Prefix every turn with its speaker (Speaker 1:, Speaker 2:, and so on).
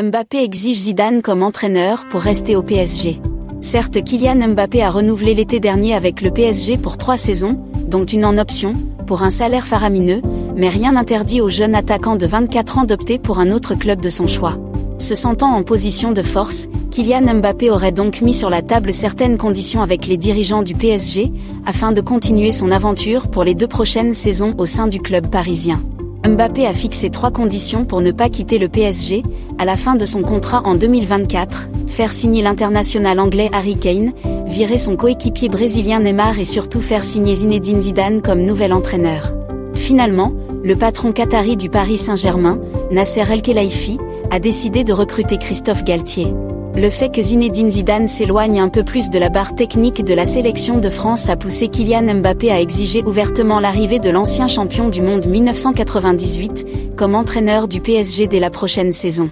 Speaker 1: Mbappé exige Zidane comme entraîneur pour rester au PSG. Certes, Kylian Mbappé a renouvelé l'été dernier avec le PSG pour trois saisons, dont une en option, pour un salaire faramineux, mais rien n'interdit au jeune attaquant de 24 ans d'opter pour un autre club de son choix. Se sentant en position de force, Kylian Mbappé aurait donc mis sur la table certaines conditions avec les dirigeants du PSG, afin de continuer son aventure pour les deux prochaines saisons au sein du club parisien. Mbappé a fixé trois conditions pour ne pas quitter le PSG, à la fin de son contrat en 2024, faire signer l'international anglais Harry Kane, virer son coéquipier brésilien Neymar et surtout faire signer Zinedine Zidane comme nouvel entraîneur. Finalement, le patron qatari du Paris Saint-Germain, Nasser El Khelaifi, a décidé de recruter Christophe Galtier. Le fait que Zinedine Zidane s'éloigne un peu plus de la barre technique de la sélection de France a poussé Kylian Mbappé à exiger ouvertement l'arrivée de l'ancien champion du monde 1998 comme entraîneur du PSG dès la prochaine saison.